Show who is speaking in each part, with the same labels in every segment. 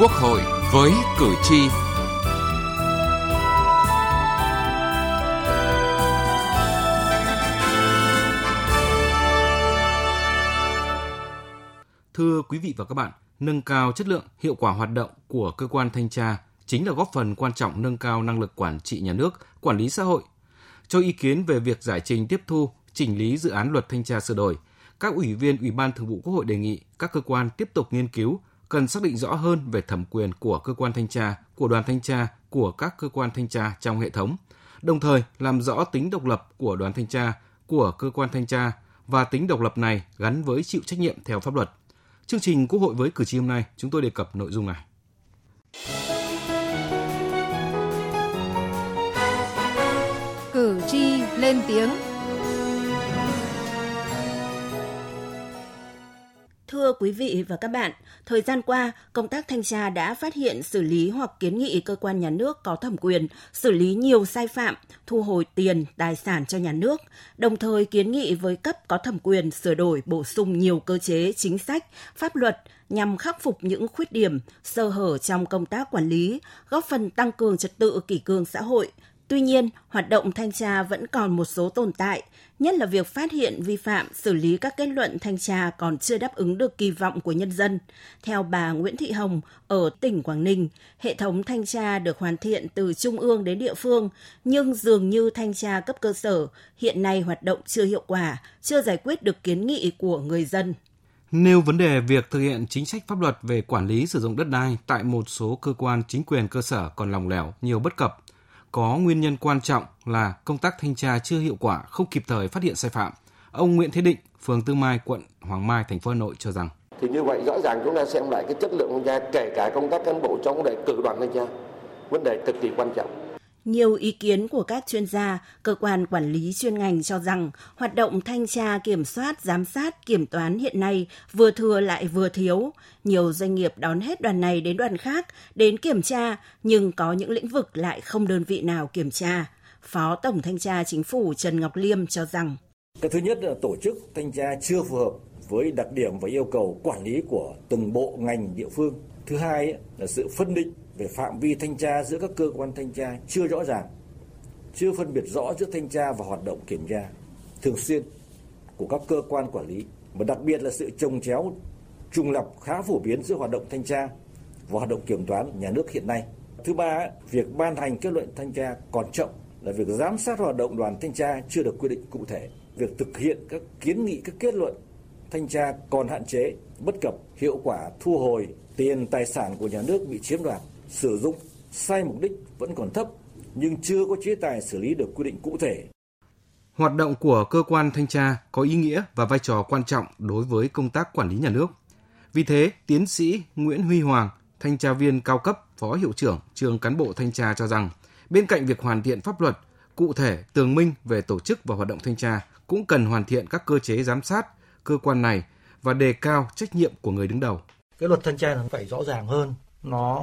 Speaker 1: Quốc hội với cử tri. Thưa quý vị và các bạn, nâng cao chất lượng, hiệu quả hoạt động của cơ quan thanh tra chính là góp phần quan trọng nâng cao năng lực quản trị nhà nước, quản lý xã hội. Cho ý kiến về việc giải trình tiếp thu, chỉnh lý dự án luật thanh tra sửa đổi, các ủy viên Ủy ban Thường vụ Quốc hội đề nghị các cơ quan tiếp tục nghiên cứu, cần xác định rõ hơn về thẩm quyền của cơ quan thanh tra, của đoàn thanh tra, của các cơ quan thanh tra trong hệ thống, đồng thời làm rõ tính độc lập của đoàn thanh tra, của cơ quan thanh tra và tính độc lập này gắn với chịu trách nhiệm theo pháp luật. Chương trình Quốc hội với cử tri hôm nay, chúng tôi đề cập nội dung này.
Speaker 2: Cử tri lên tiếng
Speaker 3: Thưa quý vị và các bạn, thời gian qua, công tác thanh tra đã phát hiện xử lý hoặc kiến nghị cơ quan nhà nước có thẩm quyền xử lý nhiều sai phạm, thu hồi tiền, tài sản cho nhà nước, đồng thời kiến nghị với cấp có thẩm quyền sửa đổi bổ sung nhiều cơ chế, chính sách, pháp luật nhằm khắc phục những khuyết điểm, sơ hở trong công tác quản lý, góp phần tăng cường trật tự kỷ cương xã hội, Tuy nhiên, hoạt động thanh tra vẫn còn một số tồn tại, nhất là việc phát hiện vi phạm, xử lý các kết luận thanh tra còn chưa đáp ứng được kỳ vọng của nhân dân. Theo bà Nguyễn Thị Hồng, ở tỉnh Quảng Ninh, hệ thống thanh tra được hoàn thiện từ trung ương đến địa phương, nhưng dường như thanh tra cấp cơ sở hiện nay hoạt động chưa hiệu quả, chưa giải quyết được kiến nghị của người dân.
Speaker 1: Nêu vấn đề việc thực hiện chính sách pháp luật về quản lý sử dụng đất đai tại một số cơ quan chính quyền cơ sở còn lòng lẻo, nhiều bất cập, có nguyên nhân quan trọng là công tác thanh tra chưa hiệu quả, không kịp thời phát hiện sai phạm. Ông Nguyễn Thế Định, phường Tương Mai, quận Hoàng Mai, thành phố Hà Nội cho rằng
Speaker 4: thì như vậy rõ ràng chúng ta xem lại cái chất lượng thanh tra kể cả công tác cán bộ trong vấn đề cử đoàn thanh tra vấn đề cực kỳ quan trọng
Speaker 3: nhiều ý kiến của các chuyên gia, cơ quan quản lý chuyên ngành cho rằng hoạt động thanh tra, kiểm soát, giám sát, kiểm toán hiện nay vừa thừa lại vừa thiếu. Nhiều doanh nghiệp đón hết đoàn này đến đoàn khác đến kiểm tra, nhưng có những lĩnh vực lại không đơn vị nào kiểm tra. Phó Tổng Thanh tra Chính phủ Trần Ngọc Liêm cho rằng
Speaker 5: Cái thứ nhất là tổ chức thanh tra chưa phù hợp với đặc điểm và yêu cầu quản lý của từng bộ ngành địa phương. Thứ hai là sự phân định về phạm vi thanh tra giữa các cơ quan thanh tra chưa rõ ràng, chưa phân biệt rõ giữa thanh tra và hoạt động kiểm tra thường xuyên của các cơ quan quản lý và đặc biệt là sự trồng chéo trùng lập khá phổ biến giữa hoạt động thanh tra và hoạt động kiểm toán nhà nước hiện nay. Thứ ba, việc ban hành kết luận thanh tra còn chậm là việc giám sát hoạt động đoàn thanh tra chưa được quy định cụ thể. Việc thực hiện các kiến nghị các kết luận thanh tra còn hạn chế, bất cập, hiệu quả thu hồi tiền tài sản của nhà nước bị chiếm đoạt sử dụng sai mục đích vẫn còn thấp nhưng chưa có chế tài xử lý được quy định cụ thể.
Speaker 1: Hoạt động của cơ quan thanh tra có ý nghĩa và vai trò quan trọng đối với công tác quản lý nhà nước. Vì thế, tiến sĩ Nguyễn Huy Hoàng, thanh tra viên cao cấp, phó hiệu trưởng trường cán bộ thanh tra cho rằng, bên cạnh việc hoàn thiện pháp luật, cụ thể tường minh về tổ chức và hoạt động thanh tra cũng cần hoàn thiện các cơ chế giám sát cơ quan này và đề cao trách nhiệm của người đứng đầu.
Speaker 6: Cái luật thanh tra nó phải rõ ràng hơn, nó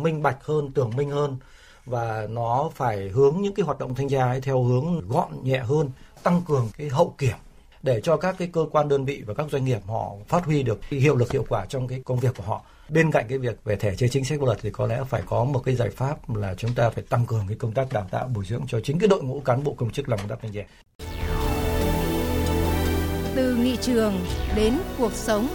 Speaker 6: minh bạch hơn, tưởng minh hơn và nó phải hướng những cái hoạt động thanh tra ấy theo hướng gọn nhẹ hơn, tăng cường cái hậu kiểm để cho các cái cơ quan đơn vị và các doanh nghiệp họ phát huy được cái hiệu lực hiệu quả trong cái công việc của họ. Bên cạnh cái việc về thể chế chính sách pháp luật thì có lẽ phải có một cái giải pháp là chúng ta phải tăng cường cái công tác đào tạo bồi dưỡng cho chính cái đội ngũ cán bộ công chức làm công tác thanh tra.
Speaker 2: Từ nghị trường đến cuộc sống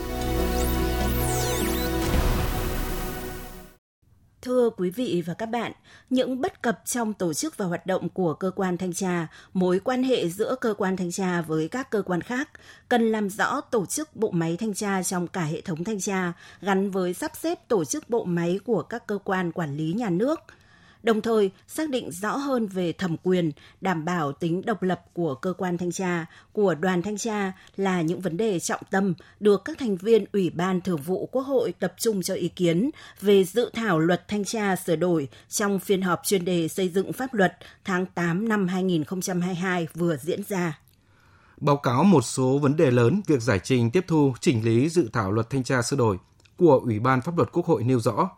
Speaker 3: Thưa quý vị và các bạn, những bất cập trong tổ chức và hoạt động của cơ quan thanh tra, mối quan hệ giữa cơ quan thanh tra với các cơ quan khác cần làm rõ tổ chức bộ máy thanh tra trong cả hệ thống thanh tra gắn với sắp xếp tổ chức bộ máy của các cơ quan quản lý nhà nước – đồng thời xác định rõ hơn về thẩm quyền, đảm bảo tính độc lập của cơ quan thanh tra, của đoàn thanh tra là những vấn đề trọng tâm được các thành viên Ủy ban Thường vụ Quốc hội tập trung cho ý kiến về dự thảo luật thanh tra sửa đổi trong phiên họp chuyên đề xây dựng pháp luật tháng 8 năm 2022 vừa diễn ra.
Speaker 1: Báo cáo một số vấn đề lớn việc giải trình tiếp thu chỉnh lý dự thảo luật thanh tra sửa đổi của Ủy ban Pháp luật Quốc hội nêu rõ,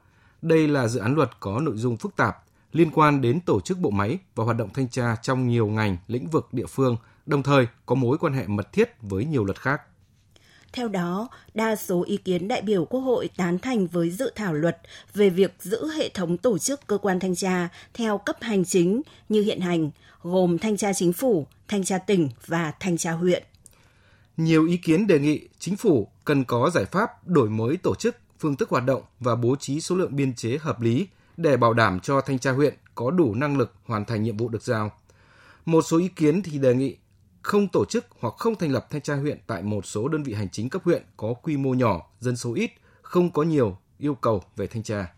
Speaker 1: đây là dự án luật có nội dung phức tạp, liên quan đến tổ chức bộ máy và hoạt động thanh tra trong nhiều ngành, lĩnh vực địa phương, đồng thời có mối quan hệ mật thiết với nhiều luật khác.
Speaker 3: Theo đó, đa số ý kiến đại biểu Quốc hội tán thành với dự thảo luật về việc giữ hệ thống tổ chức cơ quan thanh tra theo cấp hành chính như hiện hành, gồm thanh tra chính phủ, thanh tra tỉnh và thanh tra huyện.
Speaker 1: Nhiều ý kiến đề nghị chính phủ cần có giải pháp đổi mới tổ chức, phương thức hoạt động và bố trí số lượng biên chế hợp lý để bảo đảm cho thanh tra huyện có đủ năng lực hoàn thành nhiệm vụ được giao. Một số ý kiến thì đề nghị không tổ chức hoặc không thành lập thanh tra huyện tại một số đơn vị hành chính cấp huyện có quy mô nhỏ, dân số ít, không có nhiều yêu cầu về thanh tra.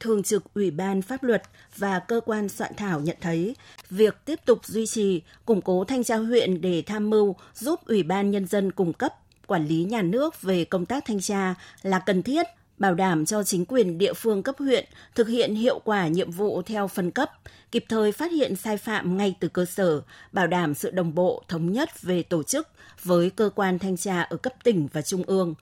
Speaker 3: Thường trực Ủy ban Pháp luật và cơ quan soạn thảo nhận thấy việc tiếp tục duy trì, củng cố thanh tra huyện để tham mưu giúp Ủy ban Nhân dân cung cấp quản lý nhà nước về công tác thanh tra là cần thiết bảo đảm cho chính quyền địa phương cấp huyện thực hiện hiệu quả nhiệm vụ theo phân cấp, kịp thời phát hiện sai phạm ngay từ cơ sở, bảo đảm sự đồng bộ thống nhất về tổ chức với cơ quan thanh tra ở cấp tỉnh và trung ương.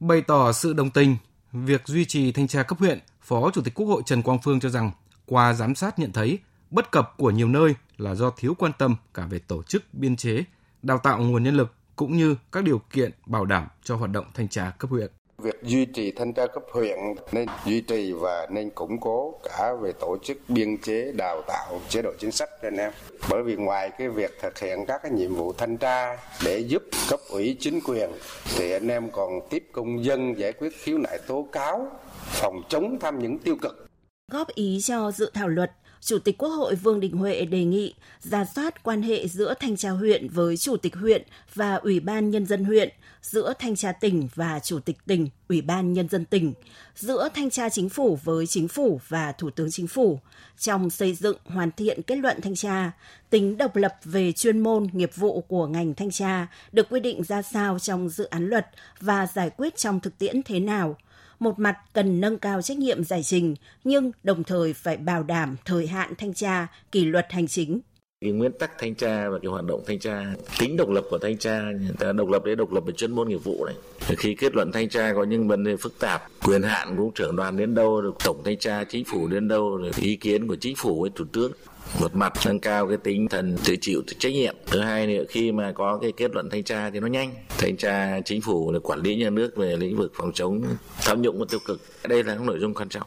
Speaker 1: Bày tỏ sự đồng tình, việc duy trì thanh tra cấp huyện, Phó Chủ tịch Quốc hội Trần Quang Phương cho rằng qua giám sát nhận thấy bất cập của nhiều nơi là do thiếu quan tâm cả về tổ chức, biên chế, đào tạo nguồn nhân lực cũng như các điều kiện bảo đảm cho hoạt động thanh tra cấp huyện.
Speaker 7: Việc duy trì thanh tra cấp huyện nên duy trì và nên củng cố cả về tổ chức biên chế, đào tạo, chế độ chính sách cho anh em. Bởi vì ngoài cái việc thực hiện các cái nhiệm vụ thanh tra để giúp cấp ủy chính quyền thì anh em còn tiếp công dân giải quyết khiếu nại tố cáo, phòng chống tham nhũng tiêu cực.
Speaker 3: Góp ý cho dự thảo luật, Chủ tịch Quốc hội Vương Đình Huệ đề nghị ra soát quan hệ giữa thanh tra huyện với chủ tịch huyện và Ủy ban Nhân dân huyện, giữa thanh tra tỉnh và chủ tịch tỉnh, Ủy ban Nhân dân tỉnh, giữa thanh tra chính phủ với chính phủ và Thủ tướng Chính phủ. Trong xây dựng hoàn thiện kết luận thanh tra, tính độc lập về chuyên môn nghiệp vụ của ngành thanh tra được quy định ra sao trong dự án luật và giải quyết trong thực tiễn thế nào – một mặt cần nâng cao trách nhiệm giải trình, nhưng đồng thời phải bảo đảm thời hạn thanh tra, kỷ luật hành chính
Speaker 8: cái nguyên tắc thanh tra và cái hoạt động thanh tra, tính độc lập của thanh tra, người ta độc lập đấy, độc lập về chuyên môn nghiệp vụ này. Khi kết luận thanh tra có những vấn đề phức tạp, quyền hạn của trưởng đoàn đến đâu tổng thanh tra chính phủ đến đâu, rồi ý kiến của chính phủ với thủ tướng. Một mặt nâng cao cái tinh thần tự chịu tự trách nhiệm. Thứ hai nữa, khi mà có cái kết luận thanh tra thì nó nhanh. Thanh tra chính phủ là quản lý nhà nước về lĩnh vực phòng chống tham nhũng và tiêu cực. Đây là những nội dung quan trọng.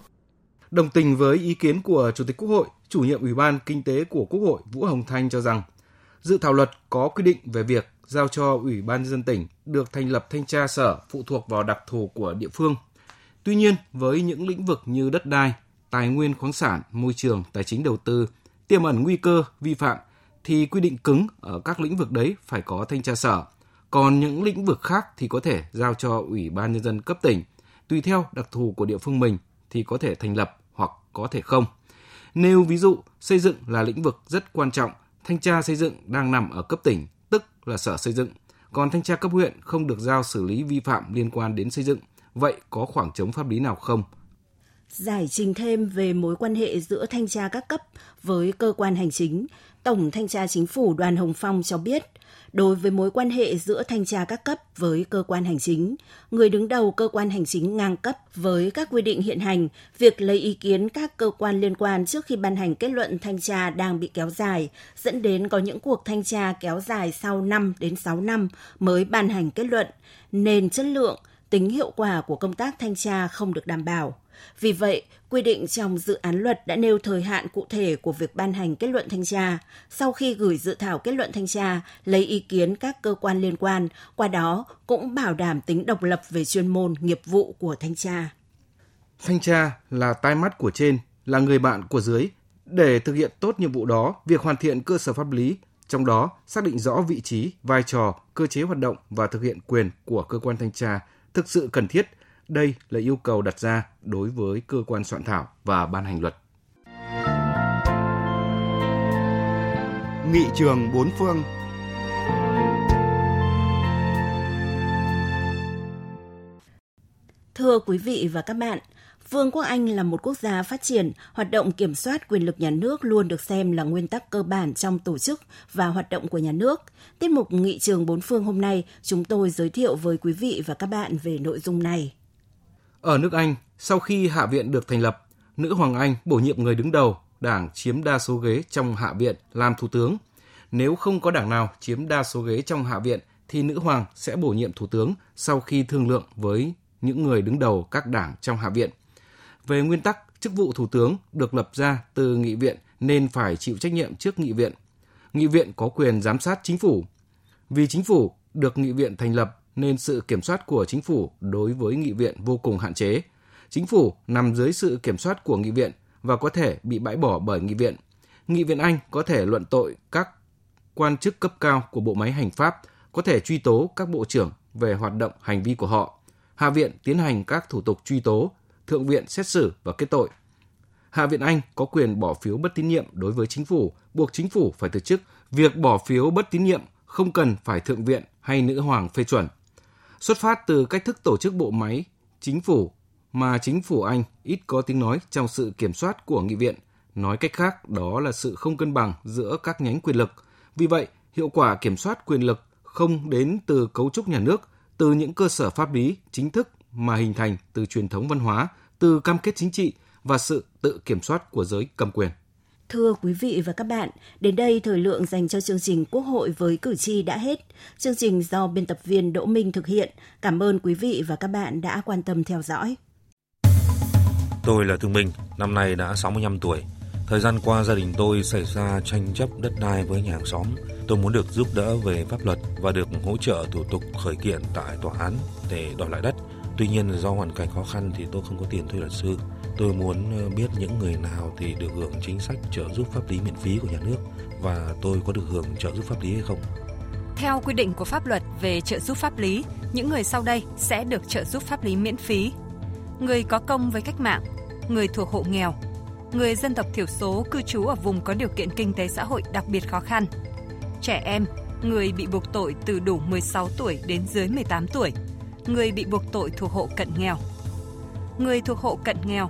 Speaker 1: Đồng tình với ý kiến của Chủ tịch Quốc hội, chủ nhiệm Ủy ban Kinh tế của Quốc hội Vũ Hồng Thanh cho rằng, dự thảo luật có quy định về việc giao cho Ủy ban nhân dân tỉnh được thành lập thanh tra sở phụ thuộc vào đặc thù của địa phương. Tuy nhiên, với những lĩnh vực như đất đai, tài nguyên khoáng sản, môi trường, tài chính đầu tư, tiềm ẩn nguy cơ vi phạm thì quy định cứng ở các lĩnh vực đấy phải có thanh tra sở. Còn những lĩnh vực khác thì có thể giao cho Ủy ban nhân dân cấp tỉnh, tùy theo đặc thù của địa phương mình thì có thể thành lập hoặc có thể không. Nêu ví dụ, xây dựng là lĩnh vực rất quan trọng, thanh tra xây dựng đang nằm ở cấp tỉnh, tức là sở xây dựng, còn thanh tra cấp huyện không được giao xử lý vi phạm liên quan đến xây dựng. Vậy có khoảng trống pháp lý nào không?
Speaker 3: Giải trình thêm về mối quan hệ giữa thanh tra các cấp với cơ quan hành chính, Tổng Thanh tra Chính phủ Đoàn Hồng Phong cho biết, đối với mối quan hệ giữa thanh tra các cấp với cơ quan hành chính, người đứng đầu cơ quan hành chính ngang cấp với các quy định hiện hành, việc lấy ý kiến các cơ quan liên quan trước khi ban hành kết luận thanh tra đang bị kéo dài, dẫn đến có những cuộc thanh tra kéo dài sau 5 đến 6 năm mới ban hành kết luận, nên chất lượng, tính hiệu quả của công tác thanh tra không được đảm bảo. Vì vậy, quy định trong dự án luật đã nêu thời hạn cụ thể của việc ban hành kết luận thanh tra, sau khi gửi dự thảo kết luận thanh tra, lấy ý kiến các cơ quan liên quan, qua đó cũng bảo đảm tính độc lập về chuyên môn, nghiệp vụ của thanh tra.
Speaker 1: Thanh tra là tai mắt của trên, là người bạn của dưới. Để thực hiện tốt nhiệm vụ đó, việc hoàn thiện cơ sở pháp lý, trong đó xác định rõ vị trí, vai trò, cơ chế hoạt động và thực hiện quyền của cơ quan thanh tra thực sự cần thiết đây là yêu cầu đặt ra đối với cơ quan soạn thảo và ban hành luật.
Speaker 9: Nghị trường bốn phương
Speaker 3: Thưa quý vị và các bạn, Vương quốc Anh là một quốc gia phát triển, hoạt động kiểm soát quyền lực nhà nước luôn được xem là nguyên tắc cơ bản trong tổ chức và hoạt động của nhà nước. Tiết mục Nghị trường bốn phương hôm nay, chúng tôi giới thiệu với quý vị và các bạn về nội dung này.
Speaker 1: Ở nước Anh, sau khi Hạ viện được thành lập, nữ hoàng Anh bổ nhiệm người đứng đầu, đảng chiếm đa số ghế trong Hạ viện làm thủ tướng. Nếu không có đảng nào chiếm đa số ghế trong Hạ viện thì nữ hoàng sẽ bổ nhiệm thủ tướng sau khi thương lượng với những người đứng đầu các đảng trong Hạ viện. Về nguyên tắc, chức vụ thủ tướng được lập ra từ nghị viện nên phải chịu trách nhiệm trước nghị viện. Nghị viện có quyền giám sát chính phủ. Vì chính phủ được nghị viện thành lập nên sự kiểm soát của chính phủ đối với nghị viện vô cùng hạn chế. Chính phủ nằm dưới sự kiểm soát của nghị viện và có thể bị bãi bỏ bởi nghị viện. Nghị viện Anh có thể luận tội các quan chức cấp cao của bộ máy hành pháp, có thể truy tố các bộ trưởng về hoạt động hành vi của họ. Hạ viện tiến hành các thủ tục truy tố, thượng viện xét xử và kết tội. Hạ viện Anh có quyền bỏ phiếu bất tín nhiệm đối với chính phủ, buộc chính phủ phải từ chức. Việc bỏ phiếu bất tín nhiệm không cần phải thượng viện hay nữ hoàng phê chuẩn. Xuất phát từ cách thức tổ chức bộ máy chính phủ mà chính phủ Anh ít có tiếng nói trong sự kiểm soát của nghị viện. Nói cách khác, đó là sự không cân bằng giữa các nhánh quyền lực. Vì vậy, hiệu quả kiểm soát quyền lực không đến từ cấu trúc nhà nước, từ những cơ sở pháp lý chính thức mà hình thành từ truyền thống văn hóa, từ cam kết chính trị và sự tự kiểm soát của giới cầm quyền.
Speaker 3: Thưa quý vị và các bạn, đến đây thời lượng dành cho chương trình Quốc hội với cử tri đã hết. Chương trình do biên tập viên Đỗ Minh thực hiện. Cảm ơn quý vị và các bạn đã quan tâm theo dõi.
Speaker 10: Tôi là Thương Minh, năm nay đã 65 tuổi. Thời gian qua gia đình tôi xảy ra tranh chấp đất đai với nhà hàng xóm. Tôi muốn được giúp đỡ về pháp luật và được hỗ trợ thủ tục khởi kiện tại tòa án để đòi lại đất. Tuy nhiên do hoàn cảnh khó khăn thì tôi không có tiền thuê luật sư. Tôi muốn ờ, biết những người nào thì được hưởng chính sách trợ giúp pháp lý miễn phí của nhà nước và tôi có được hưởng trợ giúp pháp lý hay không.
Speaker 11: Theo quy định của pháp luật về trợ giúp pháp lý, những người sau đây sẽ được trợ giúp pháp lý miễn phí. Người có công với cách mạng, người thuộc hộ nghèo, người dân tộc thiểu số cư trú ở vùng có điều kiện kinh tế xã hội đặc biệt khó khăn, trẻ em, người bị buộc tội từ đủ 16 tuổi đến dưới 18 tuổi, người bị buộc tội thuộc hộ cận nghèo. Người thuộc hộ cận nghèo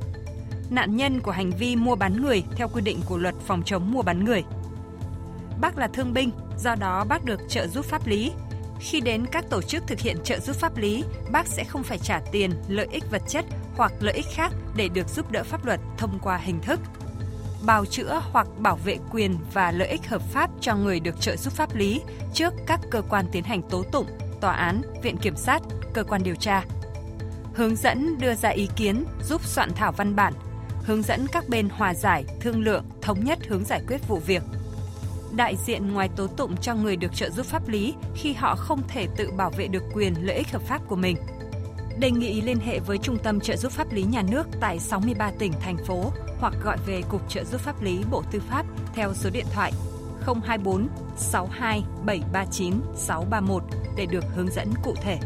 Speaker 11: nạn nhân của hành vi mua bán người theo quy định của luật phòng chống mua bán người. Bác là thương binh, do đó bác được trợ giúp pháp lý. Khi đến các tổ chức thực hiện trợ giúp pháp lý, bác sẽ không phải trả tiền, lợi ích vật chất hoặc lợi ích khác để được giúp đỡ pháp luật thông qua hình thức bào chữa hoặc bảo vệ quyền và lợi ích hợp pháp cho người được trợ giúp pháp lý trước các cơ quan tiến hành tố tụng, tòa án, viện kiểm sát, cơ quan điều tra. Hướng dẫn đưa ra ý kiến giúp soạn thảo văn bản, hướng dẫn các bên hòa giải, thương lượng, thống nhất hướng giải quyết vụ việc. Đại diện ngoài tố tụng cho người được trợ giúp pháp lý khi họ không thể tự bảo vệ được quyền lợi ích hợp pháp của mình. Đề nghị liên hệ với Trung tâm trợ giúp pháp lý nhà nước tại 63 tỉnh, thành phố hoặc gọi về Cục trợ giúp pháp lý Bộ Tư pháp theo số điện thoại 024 62 739 631 để được hướng dẫn cụ thể.